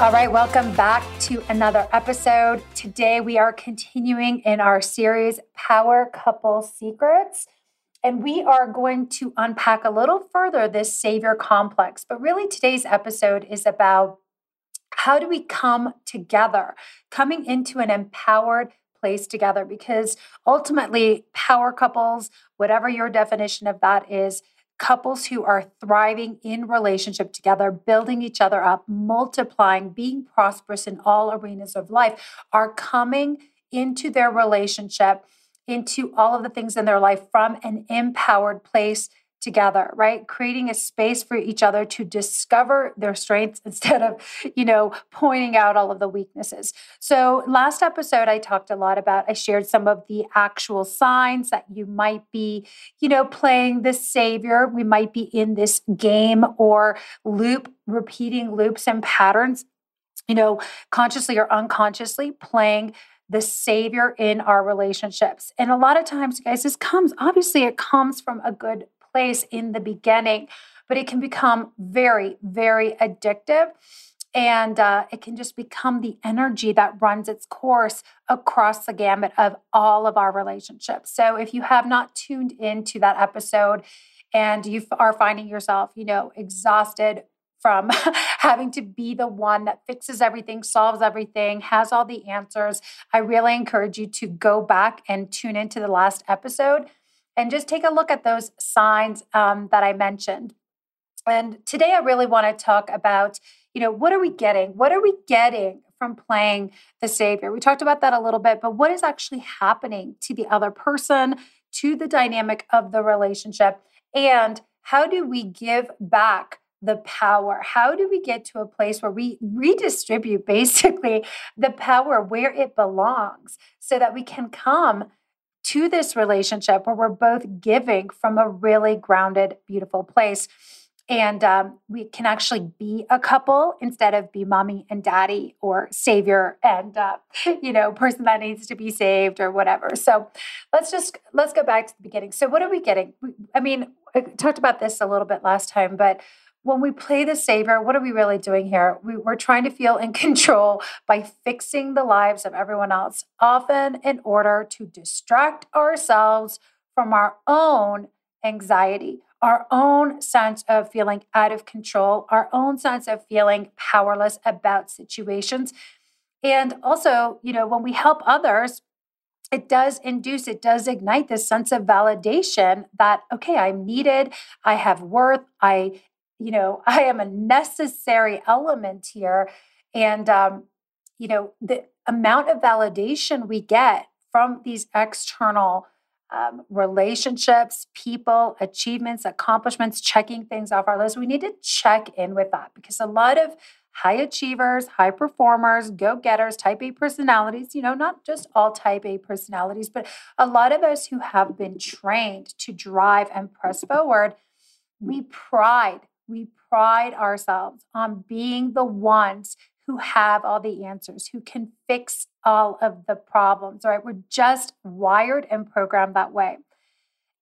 All right, welcome back to another episode. Today we are continuing in our series, Power Couple Secrets. And we are going to unpack a little further this savior complex. But really, today's episode is about how do we come together, coming into an empowered place together? Because ultimately, power couples, whatever your definition of that is, couples who are thriving in relationship together, building each other up, multiplying, being prosperous in all arenas of life, are coming into their relationship, into all of the things in their life from an empowered place together, right? Creating a space for each other to discover their strengths instead of, you know, pointing out all of the weaknesses. So, last episode, I talked a lot about, I shared some of the actual signs that you might be, you know, playing the savior. We might be in this game or loop, repeating loops and patterns, you know, consciously or unconsciously playing the savior in our relationships. And a lot of times, guys, this comes, obviously, it comes from a good place in the beginning, but it can become very, very addictive. And uh, it can just become the energy that runs its course across the gamut of all of our relationships. So if you have not tuned into that episode and you are finding yourself, you know, exhausted from having to be the one that fixes everything, solves everything, has all the answers, I really encourage you to go back and tune into the last episode and just take a look at those signs um, that I mentioned. And today I really want to talk about, you know, what are we getting? What are we getting from playing the savior? We talked about that a little bit, but what is actually happening to the other person, to the dynamic of the relationship? And how do we give back the power? How do we get to a place where we redistribute basically the power where it belongs so that we can come to this relationship where we're both giving from a really grounded, beautiful place. And um, we can actually be a couple instead of be mommy and daddy or savior and uh, you know person that needs to be saved or whatever. So let's just let's go back to the beginning. So what are we getting? I mean, I talked about this a little bit last time, but when we play the savior, what are we really doing here? We, are trying to feel in control by fixing the lives of everyone else, often in order to distract ourselves from our own anxiety, our own sense of feeling out of control, our own sense of feeling powerless about situations. And also, you know, when we help others, it does induce, it does ignite this sense of validation that, okay, I'm needed, I have worth, I you know, I am a necessary element here. And, um, you know, the amount of validation we get from these external um, relationships, people, achievements, accomplishments, checking things off our list, we need to check in with that because a lot of high achievers, high performers, go getters, type A personalities, you know, not just all type A personalities, but a lot of us who have been trained to drive and press forward, we pride we pride ourselves on being the ones who have all the answers, who can fix all of the problems, right? We're just wired and programmed that way.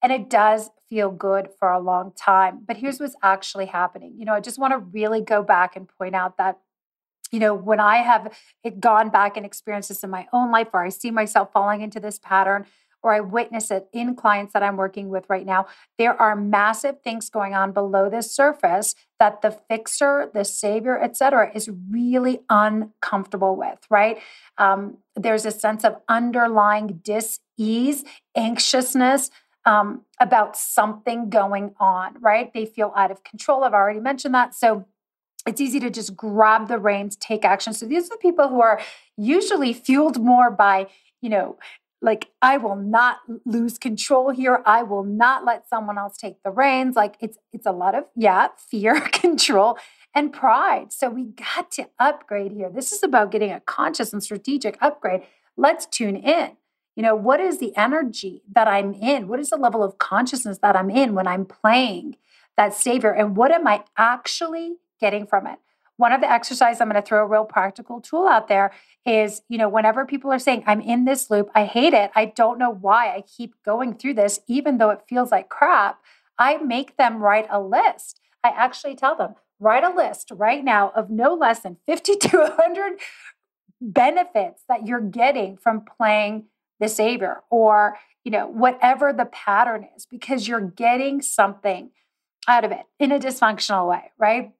And it does feel good for a long time. But here's what's actually happening. You know, I just want to really go back and point out that you know, when I have it gone back and experienced this in my own life, or I see myself falling into this pattern, or I witness it in clients that I'm working with right now, there are massive things going on below the surface that the fixer, the savior, etc., is really uncomfortable with, right? Um, there's a sense of underlying dis ease, anxiousness, um, about something going on, right? They feel out of control. I've already mentioned that. So it's easy to just grab the reins, take action. So these are people who are usually fueled more by, you know, like I will not lose control here. I will not let someone else take the reins. Like it's it's a lot of yeah, fear, control, and pride. So we got to upgrade here. This is about getting a conscious and strategic upgrade. Let's tune in. You know, what is the energy that I'm in? What is the level of consciousness that I'm in when I'm playing that savior? And what am I actually getting from it? One of the exercises I'm going to throw a real practical tool out there is, you know, whenever people are saying, I'm in this loop, I hate it, I don't know why I keep going through this, even though it feels like crap, I make them write a list. I actually tell them, write a list right now of no less than 50 to 100 benefits that you're getting from playing the savior or you know whatever the pattern is because you're getting something out of it in a dysfunctional way right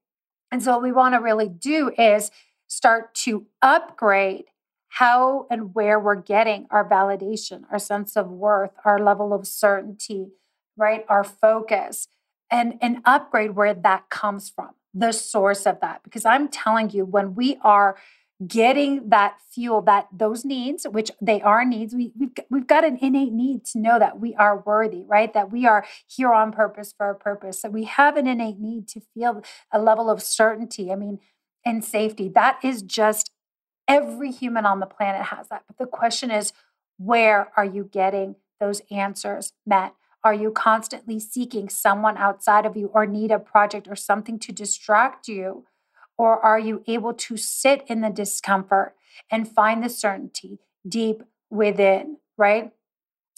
and so what we want to really do is start to upgrade how and where we're getting our validation our sense of worth our level of certainty right? Our focus and and upgrade where that comes from the source of that. Because i'm telling you when we are getting that fuel that those needs which they are needs we, we've, we've got an innate need to know that we are worthy right? That we are here on purpose for a purpose. That we have an innate need to feel a level of certainty i mean and safety. That is just every human on the planet has that. But the question is where are you getting those answers met? Are you constantly seeking someone outside of you or need a project or something to distract you or are you able to sit in the discomfort and find the certainty deep within, right?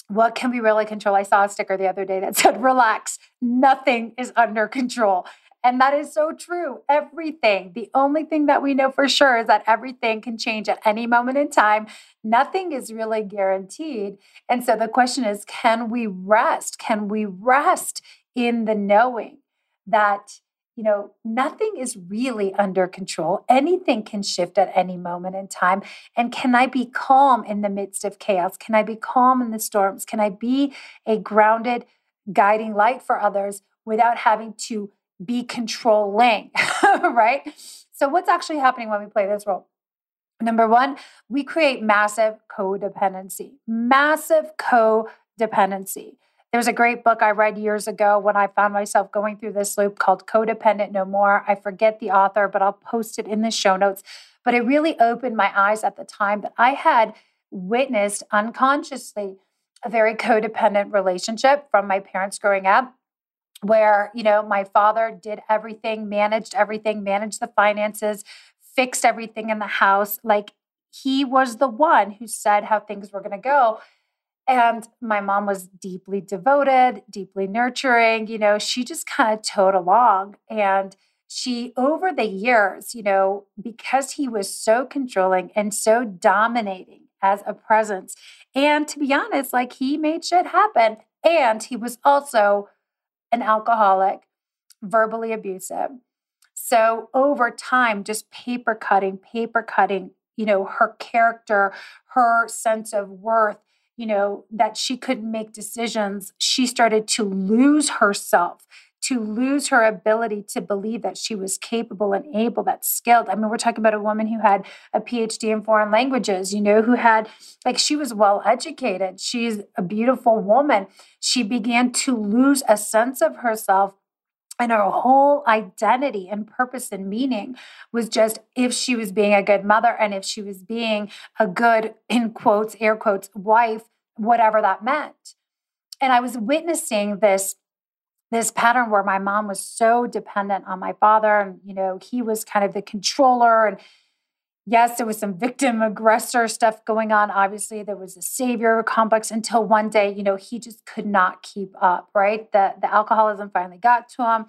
What can we really control? I saw a sticker the other day that said, relax, nothing is under control. And that is so true. Everything. The only thing that we know for sure is that everything can change at any moment in time. Nothing is really guaranteed. And so the question is can we rest? Can we rest in the knowing that you know, nothing is really under control. Anything can shift at any moment in time. And can I be calm in the midst of chaos? Can I be calm in the storms? Can I be a grounded, guiding light for others without having to be controlling? right? So, what's actually happening when we play this role? Number one, we create massive codependency, massive codependency. There's a great book I read years ago when I found myself going through this loop called Codependent No More. I forget the author, but I'll post it in the show notes. But it really opened my eyes at the time that I had witnessed unconsciously a very codependent relationship from my parents growing up where you know my father did everything managed everything managed the finances fixed everything in the house like he was the one who said how things were going to go and my mom was deeply devoted, deeply nurturing. You know, she just kind of towed along. And she, over the years, you know, because he was so controlling and so dominating as a presence, and to be honest, like he made shit happen. And he was also an alcoholic, verbally abusive. So over time, just paper cutting, paper cutting, you know, her character, her sense of worth, you know, that she couldn't make decisions, she started to lose herself, to lose her ability to believe that she was capable and able, that skilled. I mean, we're talking about a woman who had a PhD in foreign languages, you know, who had, like, she was well educated. She's a beautiful woman. She began to lose a sense of herself and her whole identity and purpose and meaning was just if she was being a good mother and if she was being a good, in quotes, air quotes, wife, whatever that meant. And I was witnessing this this pattern where my mom was so dependent on my father and you know he was kind of the controller and yes there was some victim aggressor stuff going on. Obviously there was a savior complex until one day you know he just could not keep up right? The the alcoholism finally got to him.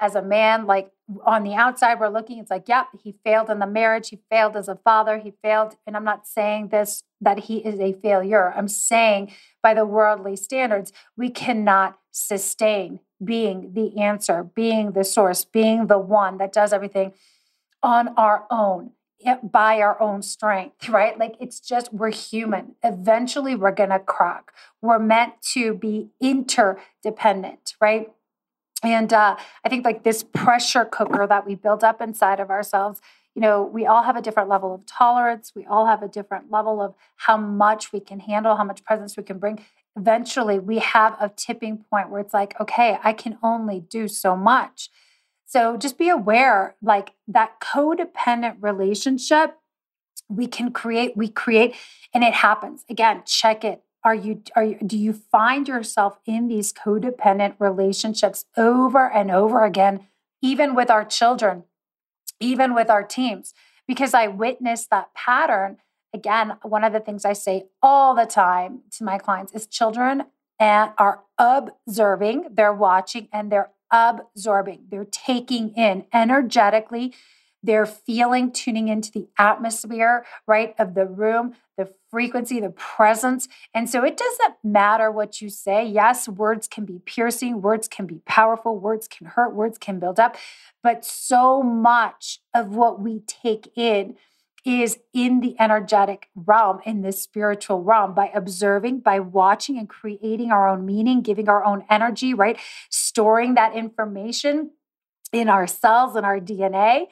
As a man like on the outside we're looking it's like yep he failed in the marriage he failed as a father he failed and i'm not saying this that he is a failure. I'm saying by the worldly standards we cannot sustain being the answer being the source being the one that does everything on our own by our own strength, right? Like it's just, we're human. Eventually, we're going to crack. We're meant to be interdependent, right? And uh, I think like this pressure cooker that we build up inside of ourselves, you know, we all have a different level of tolerance. We all have a different level of how much we can handle, how much presence we can bring. Eventually, we have a tipping point where it's like, okay, I can only do so much. So just be aware like that codependent relationship we can create, we create, and it happens. Again, check it. Are you, are you, do you find yourself in these codependent relationships over and over again, even with our children, even with our teams? Because I witnessed that pattern. Again, one of the things I say all the time to my clients is children and are observing, they're watching, and they're absorbing, they're taking in energetically, they're feeling, tuning into the atmosphere, right, of the room, the frequency, the presence. And so it doesn't matter what you say. Yes, words can be piercing, words can be powerful, words can hurt, words can build up, but so much of what we take in is in the energetic realm, in this spiritual realm, by observing, by watching and creating our own meaning, giving our own energy, right? Storing that information in our cells and our DNA.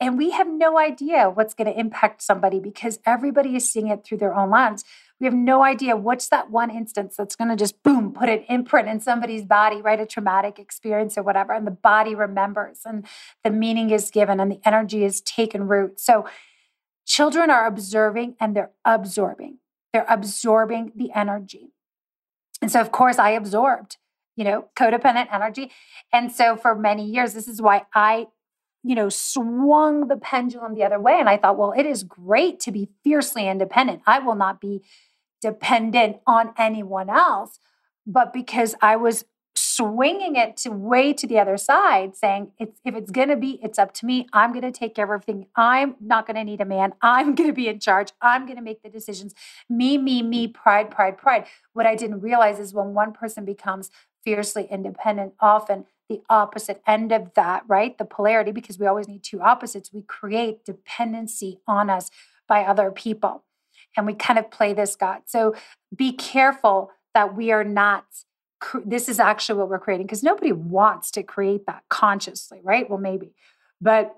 And we have no idea what's going to impact somebody because everybody is seeing it through their own lens. We have no idea what's that one instance that's going to just boom, put an imprint in somebody's body, right? A traumatic experience or whatever. And the body remembers and the meaning is given and the energy is taken root. So, Children are observing and they're absorbing. They're absorbing the energy. And so, of course, I absorbed, you know, codependent energy. And so, for many years, this is why I, you know, swung the pendulum the other way. And I thought, well, it is great to be fiercely independent. I will not be dependent on anyone else. But because I was swinging it to way to the other side, saying, it's, if it's going to be, it's up to me. I'm going to take care of everything. I'm not going to need a man. I'm going to be in charge. I'm going to make the decisions. Me, me, me, pride, pride, pride. What I didn't realize is when one person becomes fiercely independent, often the opposite end of that, right? The polarity, because we always need two opposites, we create dependency on us by other people. And we kind of play this God. So be careful that we are not this is actually what we're creating because nobody wants to create that consciously, right? Well, maybe. But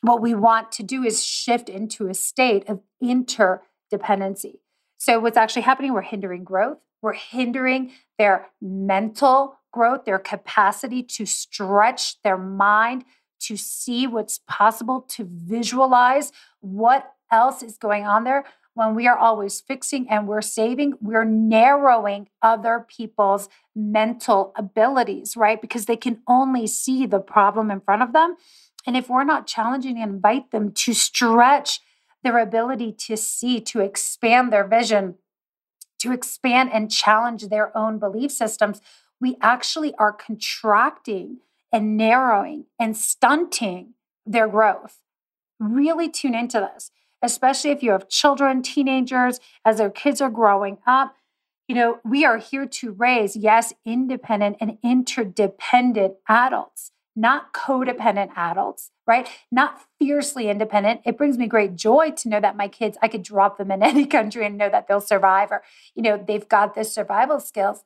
what we want to do is shift into a state of interdependency. So, what's actually happening, we're hindering growth, we're hindering their mental growth, their capacity to stretch their mind, to see what's possible, to visualize what else is going on there when we are always fixing and we're saving, we're narrowing other people's mental abilities, right? Because they can only see the problem in front of them. And if we're not challenging and invite them to stretch their ability to see, to expand their vision, to expand and challenge their own belief systems, we actually are contracting and narrowing and stunting their growth. Really tune into this especially if you have children, teenagers, as their kids are growing up. You know, we are here to raise, yes, independent and interdependent adults, not codependent adults, right? Not fiercely independent. It brings me great joy to know that my kids, I could drop them in any country and know that they'll survive or, you know, they've got the survival skills.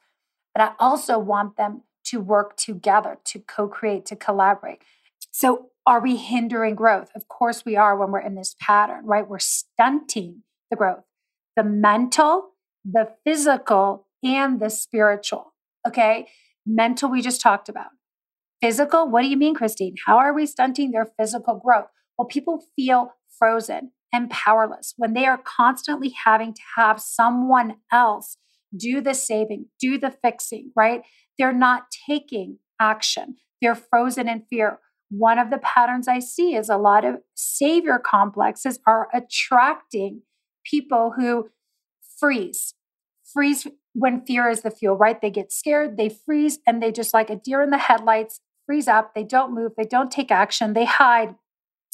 But I also want them to work together, to co create, to collaborate. So are we hindering growth? Of course, we are when we're in this pattern, right? We're stunting the growth, the mental, the physical, and the spiritual. Okay. Mental, we just talked about. Physical, what do you mean, Christine? How are we stunting their physical growth? Well, people feel frozen and powerless when they are constantly having to have someone else do the saving, do the fixing, right? They're not taking action. They're frozen in fear one of the patterns I see is a lot of savior complexes are attracting people who freeze, freeze when fear is the fuel, right? They get scared, they freeze, and they just like a deer in the headlights, freeze up. They don't move, they don't take action, they hide,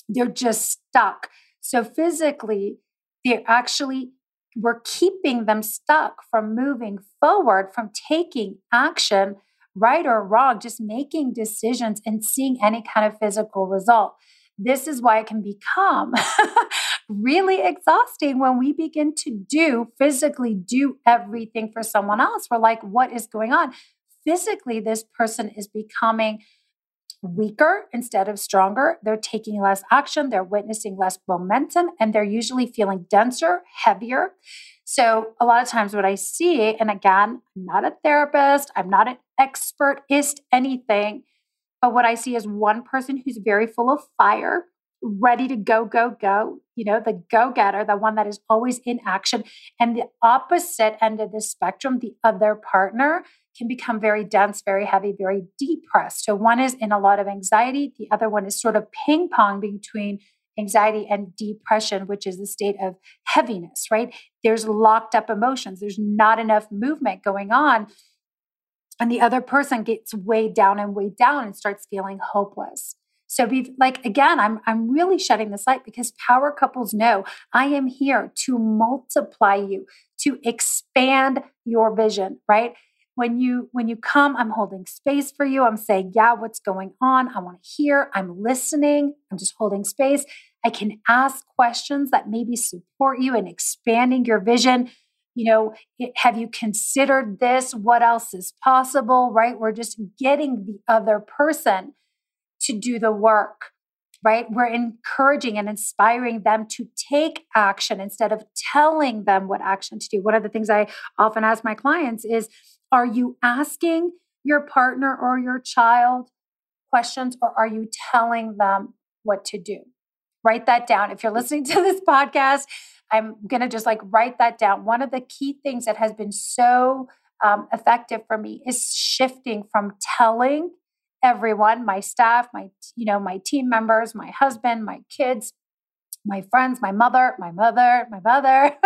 they're just stuck. So physically, they're actually, we're keeping them stuck from moving forward, from taking action right or wrong, just making decisions and seeing any kind of physical result. This is why it can become really exhausting when we begin to do physically do everything for someone else. We're like, what is going on? Physically, this person is becoming weaker instead of stronger. They're taking less action, they're witnessing less momentum, and they're usually feeling denser, heavier. So, a lot of times, what I see, and again, I'm not a therapist, I'm not an expertist, anything, but what I see is one person who's very full of fire, ready to go, go, go, you know, the go getter, the one that is always in action. And the opposite end of the spectrum, the other partner, can become very dense, very heavy, very depressed. So one is in a lot of anxiety, the other one is sort of ping pong between anxiety and depression, which is the state of heaviness, right? There's locked up emotions, there's not enough movement going on. And the other person gets weighed down and weighed down and starts feeling hopeless. So be like again, I'm I'm really shedding this light because power couples know I am here to multiply you, to expand your vision, right? when you when you come i'm holding space for you. I'm saying yeah what's going on? I want to hear. I'm listening. I'm just holding space. I can ask questions that maybe support you in expanding your vision. You know it, have you considered this? What else is possible? Right? We're just getting the other person to do the work right we're encouraging and inspiring them to take action instead of telling them what action to do one of the things i often ask my clients is are you asking your partner or your child questions or are you telling them what to do? Write that down. If you're listening to this podcast, I'm going to just like write that down. One of the key things that has been so um, effective for me is shifting from telling everyone, my staff, my you know, my team members, my husband, my kids, my friends, my mother, my mother, my mother,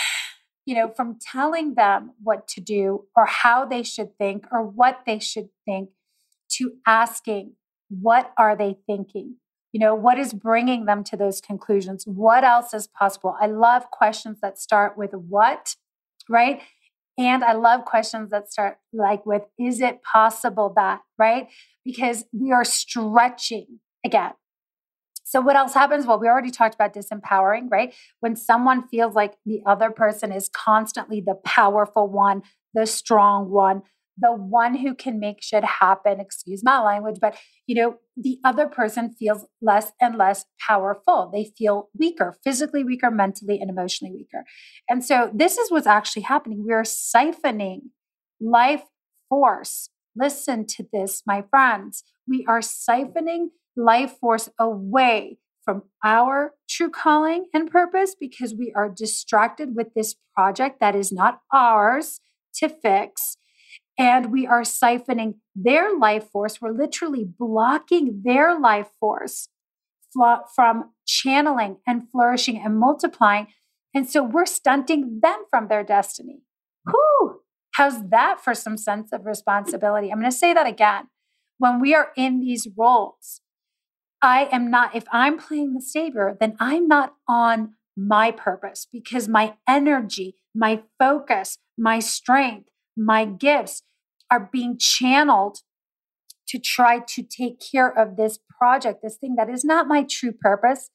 you know, from telling them what to do or how they should think or what they should think to asking, what are they thinking? You know, what is bringing them to those conclusions? What else is possible? I love questions that start with what, right? And I love questions that start like with, is it possible that, right? Because we are stretching again. So, what else happens? Well, we already talked about disempowering, right? When someone feels like the other person is constantly the powerful one, the strong one, the one who can make shit happen, excuse my language, but you know, the other person feels less and less powerful. They feel weaker, physically weaker, mentally and emotionally weaker. And so this is what's actually happening. We are siphoning life force. Listen to this, my friends. We are siphoning life force away from our true calling and purpose because we are distracted with this project that is not ours to fix. And we are siphoning their life force. We're literally blocking their life force from channeling and flourishing and multiplying. And so we're stunting them from their destiny. Whew, how's that for some sense of responsibility? I'm going to say that again. When we are in these roles, I am not, if I'm playing the savior, then I'm not on my purpose because my energy, my focus, my strength, my gifts are being channeled to try to take care of this project, this thing that is not my true purpose.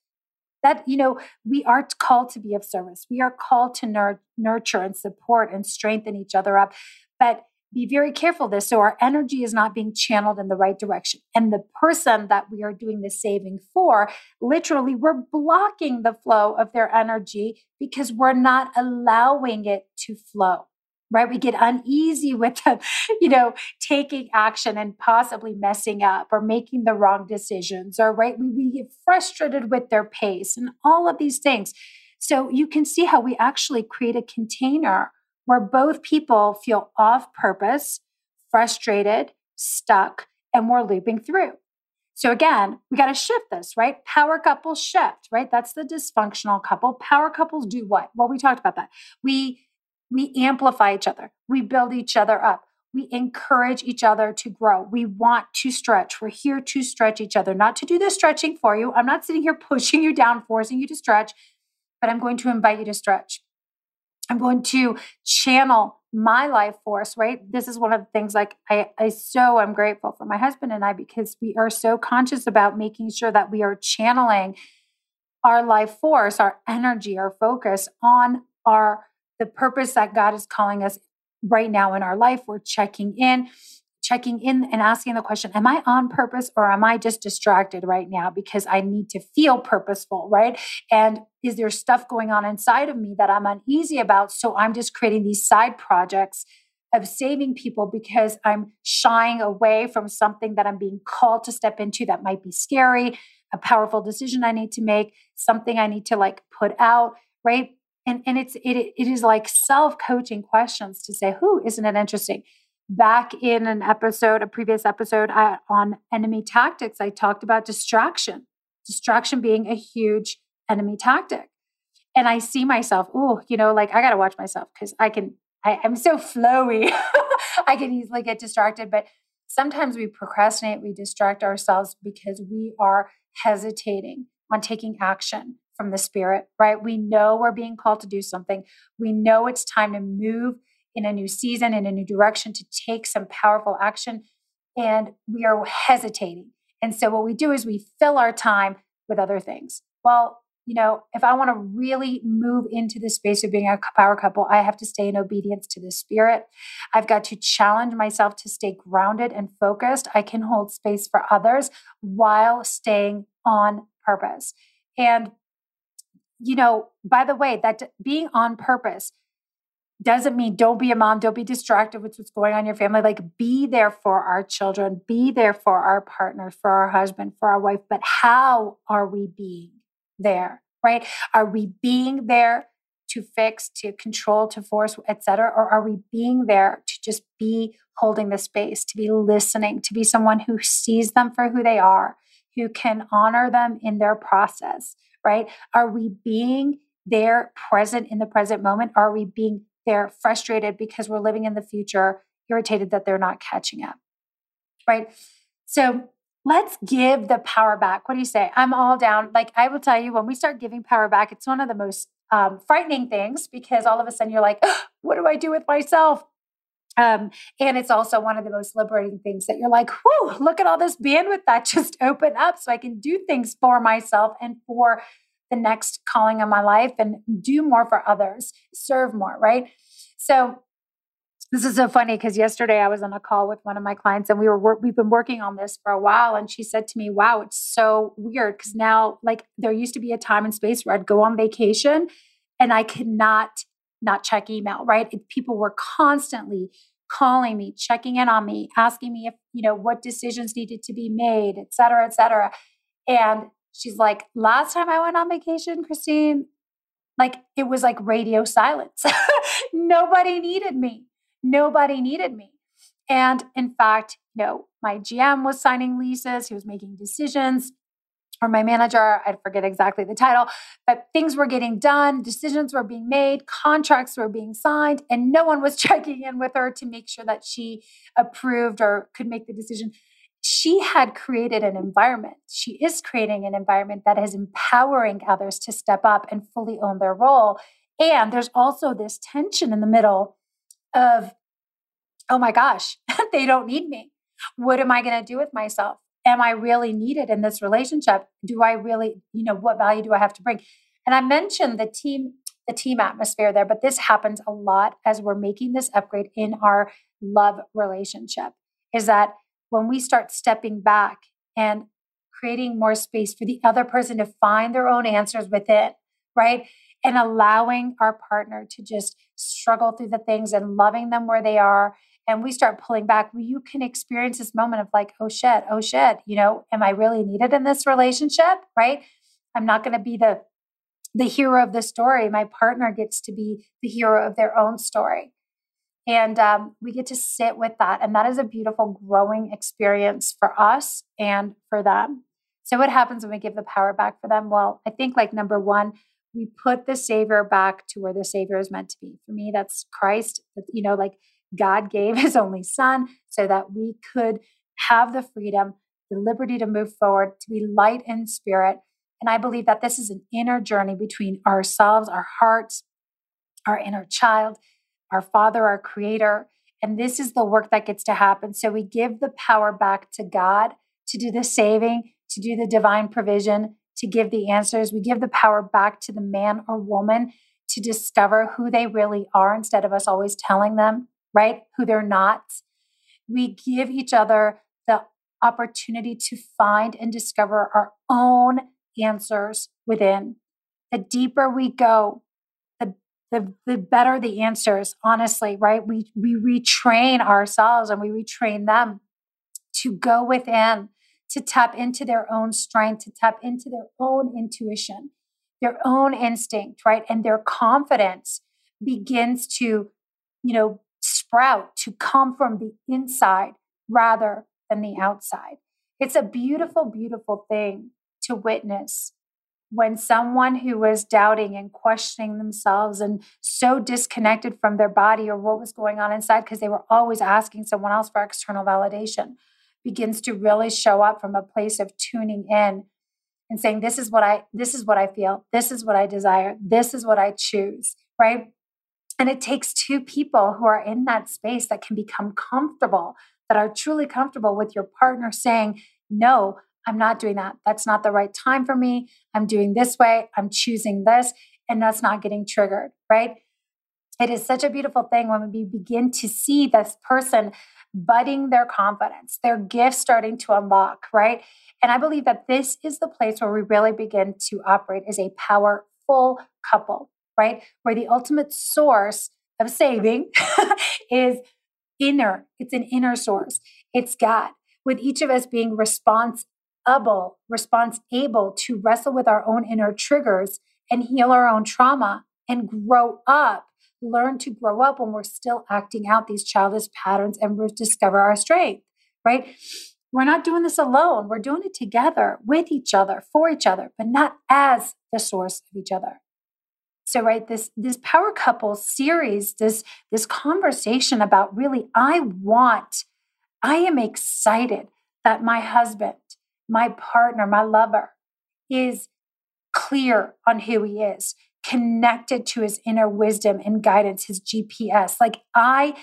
That, you know, we are called to be of service. We are called to nur- nurture and support and strengthen each other up. But be very careful this so our energy is not being channeled in the right direction and the person that we are doing the saving for literally we're blocking the flow of their energy because we're not allowing it to flow right we get uneasy with them you know taking action and possibly messing up or making the wrong decisions or right we, we get frustrated with their pace and all of these things so you can see how we actually create a container where both people feel off purpose, frustrated, stuck, and we're looping through. So again, we got to shift this, right? Power couples shift, right? That's the dysfunctional couple. Power couples do what? Well, we talked about that. We we amplify each other. We build each other up. We encourage each other to grow. We want to stretch. We're here to stretch each other, not to do the stretching for you. I'm not sitting here pushing you down, forcing you to stretch, but I'm going to invite you to stretch. I'm going to channel my life force, right? This is one of the things like I, I so am grateful for my husband and I because we are so conscious about making sure that we are channeling our life force, our energy, our focus on our the purpose that God is calling us right now in our life. We're checking in, checking in and asking the question, am I on purpose or am I just distracted right now because I need to feel purposeful, right? And is there stuff going on inside of me that I'm uneasy about? So I'm just creating these side projects of saving people because I'm shying away from something that I'm being called to step into that might be scary, a powerful decision I need to make, something I need to like put out, right? And and it's it it is like self-coaching questions to say, "Who isn't it interesting?" Back in an episode, a previous episode I, on enemy tactics, I talked about distraction. Distraction being a huge enemy tactic. And I see myself, oh, you know, like I got to watch myself because I can, I, I'm so flowy. I can easily get distracted. But sometimes we procrastinate, we distract ourselves because we are hesitating on taking action from the spirit, right? We know we're being called to do something. We know it's time to move in a new season, in a new direction, to take some powerful action. And we are hesitating. And so what we do is we fill our time with other things. Well, you know, if I want to really move into the space of being a power couple, I have to stay in obedience to the spirit. I've got to challenge myself to stay grounded and focused. I can hold space for others while staying on purpose. And, you know, by the way, that being on purpose doesn't mean don't be a mom, don't be distracted with what's going on in your family. Like, be there for our children, be there for our partners, for our husband, for our wife. But how are we being? there, right? Are we being there to fix, to control, to force, etc., or are we being there to just be holding the space, to be listening, to be someone who sees them for who they are, who can honor them in their process, right? Are we being there present in the present moment? Are we being there frustrated because we're living in the future, irritated that they're not catching up, right? So let's give the power back. What do you say? I'm all down. Like I will tell you, when we start giving power back, it's one of the most um, frightening things because all of a sudden you're like, what do I do with myself? Um, and it's also one of the most liberating things that you're like, whoo, look at all this bandwidth that just opened up so I can do things for myself and for the next calling of my life and do more for others, serve more, right? So this is so funny because yesterday I was on a call with one of my clients and we were we've been working on this for a while and she said to me, "Wow, it's so weird because now like there used to be a time and space where I'd go on vacation and I could not not check email, right? People were constantly calling me, checking in on me, asking me if, you know, what decisions needed to be made, et cetera, et cetera. And she's like, last time I went on vacation, Christine, like it was like radio silence. Nobody needed me nobody needed me. And in fact, you know, my GM was signing leases, he was making decisions, or my manager, I forget exactly the title, but things were getting done, decisions were being made, contracts were being signed, and no one was checking in with her to make sure that she approved or could make the decision. She had created an environment. She is creating an environment that is empowering others to step up and fully own their role. And there's also this tension in the middle of, oh my gosh, they don't need me. What am I going to do with myself? Am I really needed in this relationship? Do I really, you know, what value do I have to bring? And I mentioned the team, the team atmosphere there, but this happens a lot as we're making this upgrade in our love relationship. Is that when we start stepping back and creating more space for the other person to find their own answers within, right? and allowing our partner to just struggle through the things and loving them where they are and we start pulling back you can experience this moment of like oh shit oh shit you know am i really needed in this relationship right? I'm not going to be the the hero of the story. My partner gets to be the hero of their own story. And um, we get to sit with that and that is a beautiful growing experience for us and for them. So what happens when we give the power back for them? Well i think like number one we put the savior back to where the savior is meant to be. For me that's christ you know like god gave his only son so that we could have the freedom the liberty to move forward to be light in spirit and i believe that this is an inner journey between ourselves our hearts our inner child our Father, our Creator. And this is the work that gets to happen. So we give the power back to God to do the saving, to do the divine provision, to give the answers. We give the power back to the man or woman to discover who they really are instead of us always telling them, right, who they're not. We give each other the opportunity to find and discover our own answers within. The deeper we go, the, the, the better the answers, honestly, right? We, we retrain ourselves and we retrain them to go within, to tap into their own strength, to tap into their own intuition, their own instinct, right? And their confidence begins to, you know, sprout, to come from the inside rather than the outside. It's a beautiful, beautiful thing to witness when someone who was doubting and questioning themselves and so disconnected from their body or what was going on inside because they were always asking someone else for external validation begins to really show up from a place of tuning in and saying this is what i this is what i feel. This is what i desire. This is what i choose right and it takes two people who are in that space that can become comfortable that are truly comfortable with your partner saying no i'm not doing that. That's not the right time for me. I'm doing this way. I'm choosing this. And that's not getting triggered right? It is such a beautiful thing when we begin to see this person budding their confidence, their gifts starting to unlock, right? And I believe that this is the place where we really begin to operate as a powerful couple, right? Where the ultimate source of saving is inner, it's an inner source, it's God, with each of us being responsible, response able to wrestle with our own inner triggers and heal our own trauma and grow up learn to grow up when we're still acting out these childish patterns and we discover our strength, right? We're not doing this alone. We're doing it together with each other, for each other, but not as the source of each other. So, right, this this power couple series, this this conversation about really, I want, I am excited that my husband, my partner, my lover is clear on who he is, connected to his inner wisdom and guidance, his GPS. Like I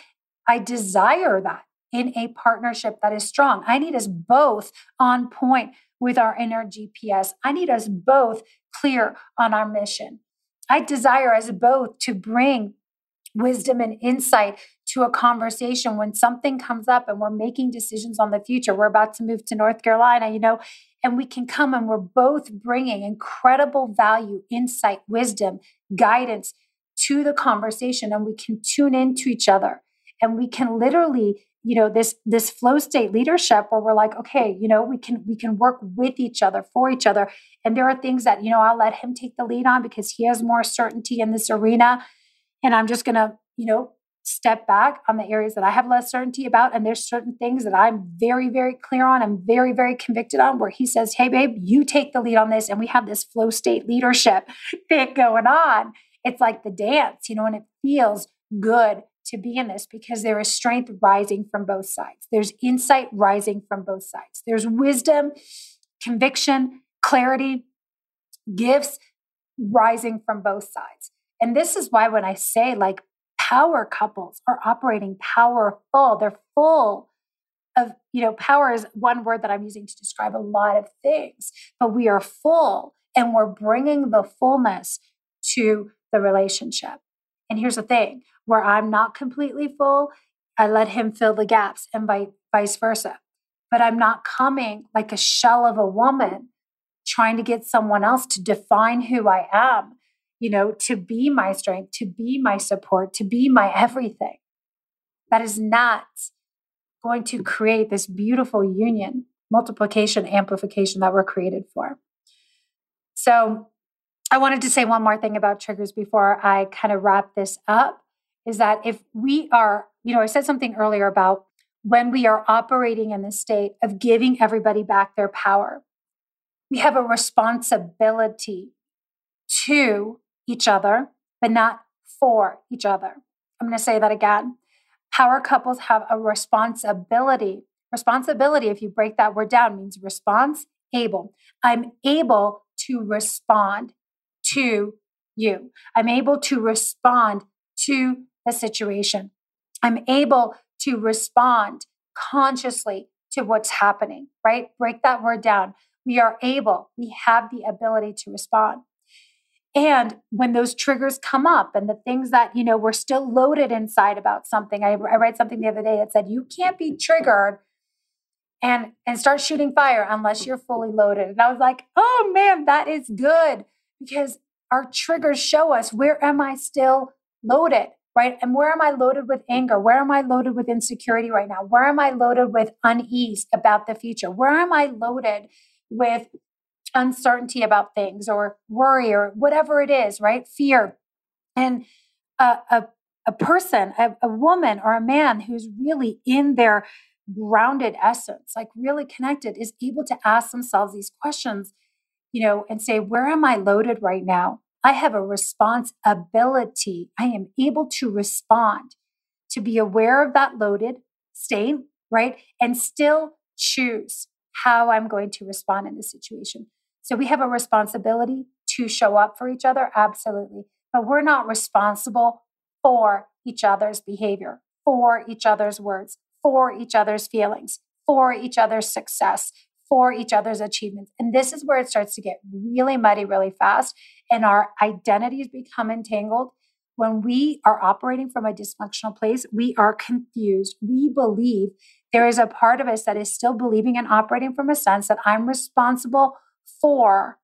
I desire that in a partnership that is strong. I need us both on point with our inner GPS. I need us both clear on our mission. I desire us both to bring wisdom and insight to a conversation when something comes up and we're making decisions on the future. We're about to move to North Carolina, you know, and we can come and we're both bringing incredible value, insight, wisdom, guidance to the conversation and we can tune into each other and we can literally you know this this flow state leadership where we're like okay you know we can we can work with each other for each other and there are things that you know I'll let him take the lead on because he has more certainty in this arena and I'm just to you know step back on the areas that I have less certainty about. And there's certain things that I'm very, very clear on. I'm very, very convicted on where he says, Hey, babe, you take the lead on this. And we have this flow state leadership thing going on. It's like the dance, you know, and it feels good to be in this because there is strength rising from both sides. There's insight rising from both sides. There's wisdom, conviction, clarity, gifts rising from both sides. And this is why when I say like power couples are operating powerful. They're full of, you know, power is one word that I'm using to describe a lot of things, but we are full and we're bringing the fullness to the relationship. And here's the thing where I'm not completely full, I let him fill the gaps and vice versa. But I'm not coming like a shell of a woman trying to get someone else to define who I am you know, to be my strength, to be my support, to be my everything. That is not going to create this beautiful union, multiplication, amplification that we're created for. So, I wanted to say one more thing about triggers before I kind of wrap this up is that if we are, you know, I said something earlier about when we are operating in the state of giving everybody back their power, we have a responsibility to each other, but not for each other. I'm going to say that again. Power couples have a responsibility. Responsibility, if you break that word down, means response able. I'm able to respond to you. I'm able to respond to the situation. I'm able to respond consciously to what's happening, right? Break that word down. We are able, we have the ability to respond. And when those triggers come up and the things that, you know, we're still loaded inside about something, I, I read something the other day that said, you can't be triggered and and start shooting fire unless you're fully loaded. And I was like, oh man, that is good because our triggers show us where am I still loaded, right? And where am I loaded with anger? Where am I loaded with insecurity right now? Where am I loaded with unease about the future? Where am I loaded with uncertainty about things or worry or whatever it is, right? Fear. And a, a, a person, a, a woman or a man who's really in their grounded essence, like really connected, is able to ask themselves these questions, you know, and say, where am I loaded right now? I have a responsibility. I am able to respond, to be aware of that loaded state, right? And still choose how I'm going to respond in this situation. So we have a responsibility to show up for each other, absolutely. But we're not responsible for each other's behavior, for each other's words, for each other's feelings, for each other's success, for each other's achievements. And this is where it starts to get really muddy really fast and our identities become entangled. When we are operating from a dysfunctional place, we are confused. We believe there is a part of us that is still believing and operating from a sense that I'm responsible for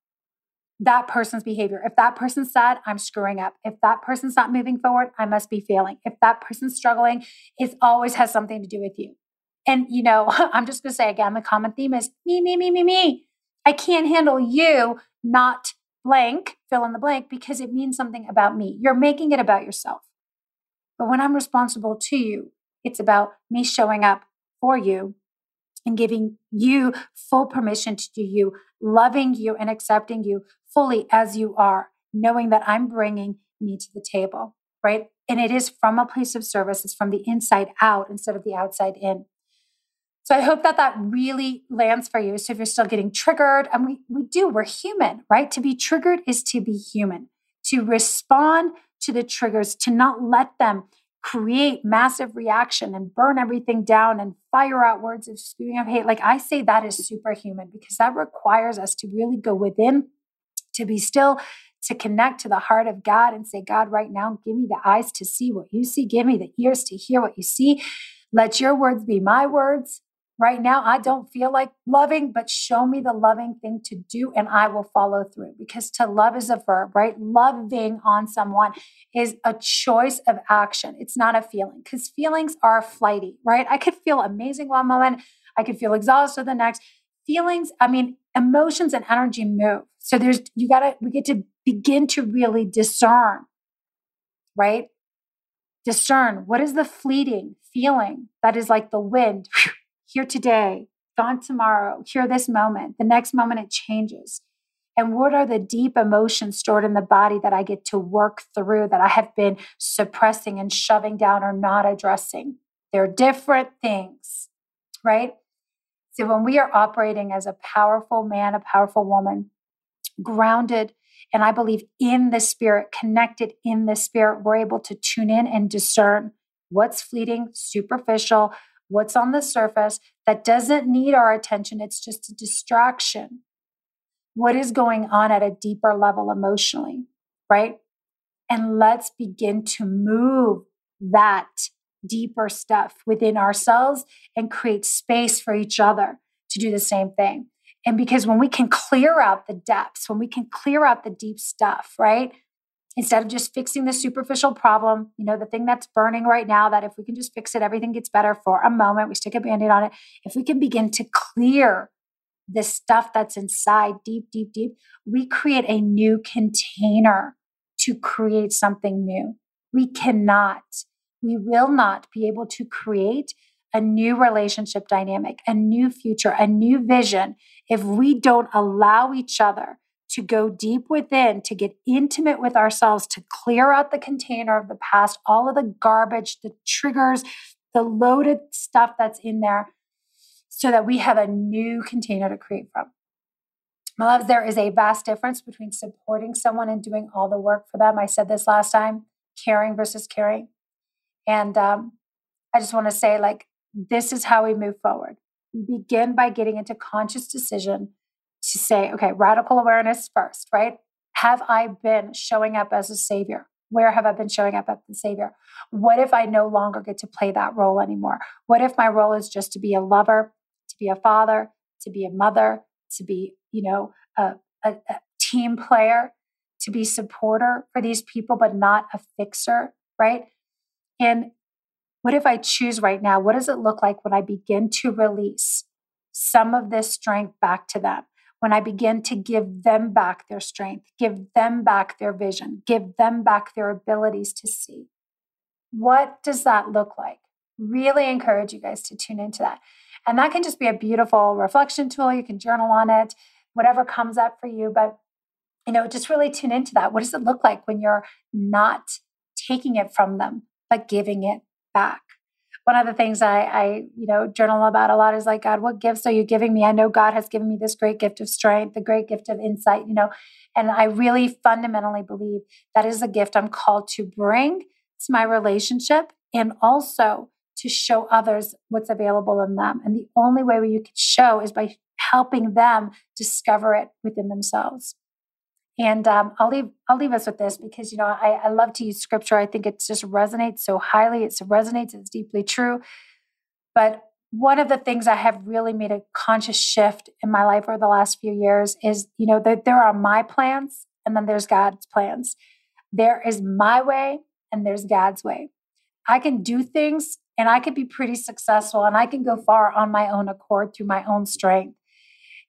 that person's behavior. If that person's sad, I'm screwing up. If that person's not moving forward, I must be failing. If that person's struggling, it always has something to do with you. And, you know, I'm just going to say again, the common theme is me, me, me, me, me. I can't handle you not blank, fill in the blank, because it means something about me. You're making it about yourself. But when I'm responsible to you, it's about me showing up for you and giving you full permission to do you, loving you and accepting you fully as you are, knowing that I'm bringing me to the table, right? And it is from a place of service, it's from the inside out instead of the outside in. So I hope that that really lands for you. So if you're still getting triggered, and we, we do, we're human, right? To be triggered is to be human, to respond to the triggers, to not let them create massive reaction and burn everything down and fire out words of spewing of hate. Like I say, that is superhuman because that requires us to really go within, to be still, to connect to the heart of God and say, God, right now, give me the eyes to see what you see, give me the ears to hear what you see. Let your words be my words. Right now, I don't feel like loving, but show me the loving thing to do and I will follow through because to love is a verb, right? Loving on someone is a choice of action. It's not a feeling because feelings are flighty, right? I could feel amazing one moment, I could feel exhausted the next. Feelings, I mean, emotions and energy move. So there's, you gotta, we get to begin to really discern, right? Discern what is the fleeting feeling that is like the wind here today, gone tomorrow, here this moment. The next moment it changes. And what are the deep emotions stored in the body that I get to work through that I have been suppressing and shoving down or not addressing? They're different things, right? So when we are operating as a powerful man, a powerful woman, grounded, and I believe in the spirit, connected in the spirit, we're able to tune in and discern what's fleeting, superficial, what's on the surface that doesn't need our attention. It's just a distraction. What is going on at a deeper level emotionally, right? And let's begin to move that deeper stuff within ourselves and create space for each other to do the same thing. And because when we can clear out the depths, when we can clear out the deep stuff, right? Instead of just fixing the superficial problem, you know, the thing that's burning right now, that if we can just fix it, everything gets better for a moment, we stick a band aid on it. If we can begin to clear the stuff that's inside deep, deep, deep, we create a new container to create something new. We cannot, we will not be able to create a new relationship dynamic, a new future, a new vision if we don't allow each other to go deep within, to get intimate with ourselves, to clear out the container of the past, all of the garbage, the triggers, the loaded stuff that's in there, so that we have a new container to create from. My loves, there is a vast difference between supporting someone and doing all the work for them. I said this last time caring versus caring. And um, I just want to say, like, this is how we move forward. We begin by getting into conscious decision to say, okay, radical awareness first, right? Have I been showing up as a savior? Where have I been showing up as the savior? What if I no longer get to play that role anymore? What if my role is just to be a lover, to be a father, to be a mother, to be, you know, a, a, a team player, to be supporter for these people, but not a fixer, right? And what if I choose right now? What does it look like when I begin to release some of this strength back to them? When I begin to give them back their strength, give them back their vision, give them back their abilities to see. What does that look like? Really encourage you guys to tune into that. And that can just be a beautiful reflection tool. You can journal on it, whatever comes up for you. But, you know, just really tune into that. What does it look like when you're not taking it from them, but giving it back? One of the things I, I, you know, journal about a lot is like, God, what gifts are you giving me? I know God has given me this great gift of strength, the great gift of insight, you know, and I really fundamentally believe that is a gift I'm called to bring to my relationship and also to show others what's available in them. And the only way you can show is by helping them discover it within themselves. And um, I'll leave I'll leave us with this because you know I, I love to use scripture. I think it just resonates so highly. It resonates. It's deeply true. But one of the things I have really made a conscious shift in my life over the last few years is you know that there are my plans and then there's God's plans. There is my way and there's God's way. I can do things and I could be pretty successful and I can go far on my own accord through my own strength.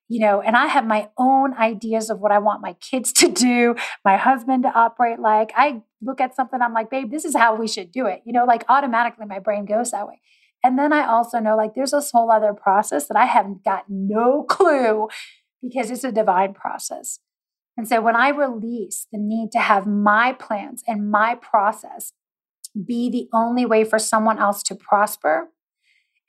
You know, and I have my own ideas of what I want my kids to do, my husband to operate like. I look at something, I'm like, babe, this is how we should do it. You know, like automatically my brain goes that way. And then I also know like there's this whole other process that I haven't got no clue because it's a divine process. And so when I release the need to have my plans and my process be the only way for someone else to prosper,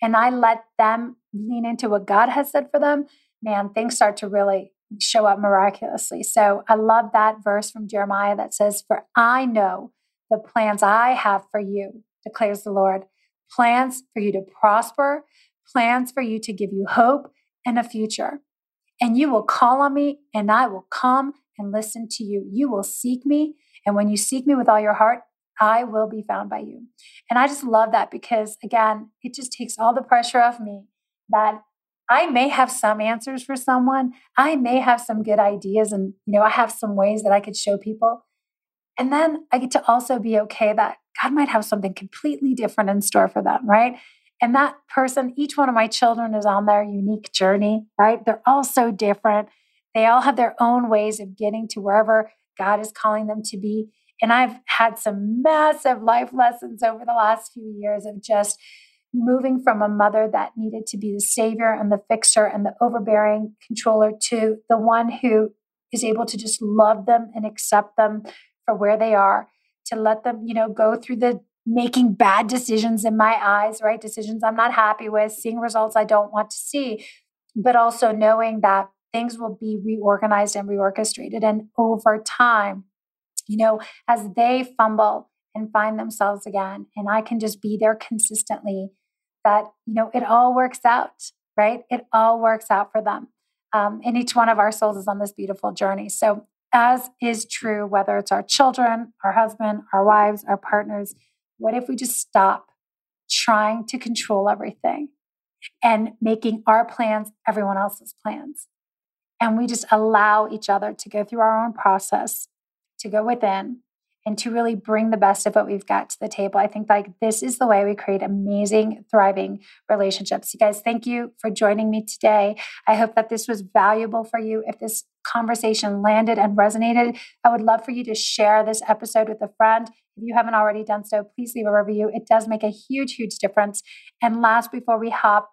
and I let them lean into what God has said for them, man, things start to really show up miraculously. So I love that verse from Jeremiah that says, For I know the plans I have for you, declares the Lord plans for you to prosper, plans for you to give you hope and a future. And you will call on me, and I will come and listen to you. You will seek me. And when you seek me with all your heart, I will be found by you. And I just love that because, again, it just takes all the pressure off me that I may have some answers for someone. I may have some good ideas and, you know, I have some ways that I could show people. And then I get to also be okay that God might have something completely different in store for them, right? And that person, each one of my children is on their unique journey, right? They're all so different. They all have their own ways of getting to wherever God is calling them to be. And I've had some massive life lessons over the last few years of just moving from a mother that needed to be the savior and the fixer and the overbearing controller to the one who is able to just love them and accept them for where they are, to let them, you know, go through the making bad decisions in my eyes, right? Decisions I'm not happy with, seeing results I don't want to see, but also knowing that things will be reorganized and reorchestrated. And over time, you know, as they fumble and find themselves again, and I can just be there consistently, that, you know, it all works out, right? It all works out for them. Um, and each one of our souls is on this beautiful journey. So, as is true, whether it's our children, our husband, our wives, our partners, what if we just stop trying to control everything and making our plans everyone else's plans? And we just allow each other to go through our own process to go within and to really bring the best of what we've got to the table. I think like this is the way we create amazing, thriving relationships. You guys, thank you for joining me today. I hope that this was valuable for you. If this conversation landed and resonated, I would love for you to share this episode with a friend. If you haven't already done so, please leave a review. It does make a huge, huge difference. And last, before we hop,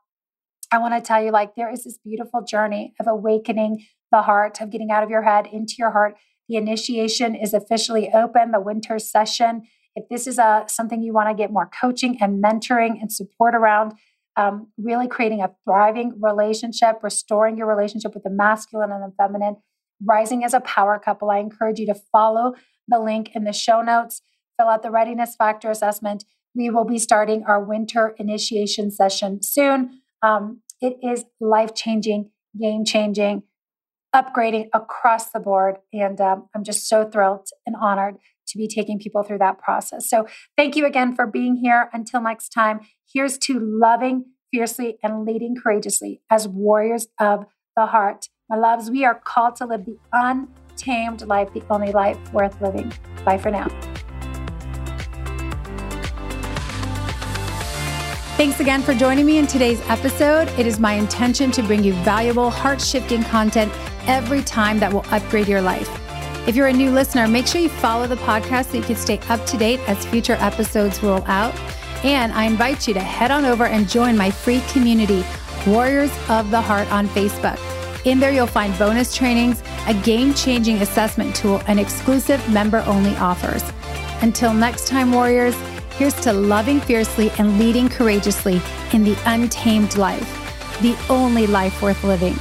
I want to tell you like there is this beautiful journey of awakening the heart, of getting out of your head into your heart the initiation is officially open, the winter session. If this is a, uh, something you want to get more coaching and mentoring and support around, um, really creating a thriving relationship, restoring your relationship with the masculine and the feminine, rising as a power couple, I encourage you to follow the link in the show notes, fill out the readiness factor assessment, we will be starting our winter initiation session soon. Um, it is life changing, game changing, upgrading across the board. And um, I'm just so thrilled and honored to be taking people through that process. So thank you again for being here. Until next time, here's to loving fiercely and leading courageously as warriors of the heart. My loves, we are called to live the untamed life, the only life worth living. Bye for now. Thanks again for joining me in today's episode. It is my intention to bring you valuable, heart shifting content every time that will upgrade your life. If you're a new listener, make sure you follow the podcast so you can stay up to date as future episodes roll out. And I invite you to head on over and join my free community, Warriors of the Heart, on Facebook. In there, you'll find bonus trainings, a game changing assessment tool, and exclusive member only offers. Until next time, Warriors, here's to loving fiercely and leading courageously in the untamed life, the only life worth living.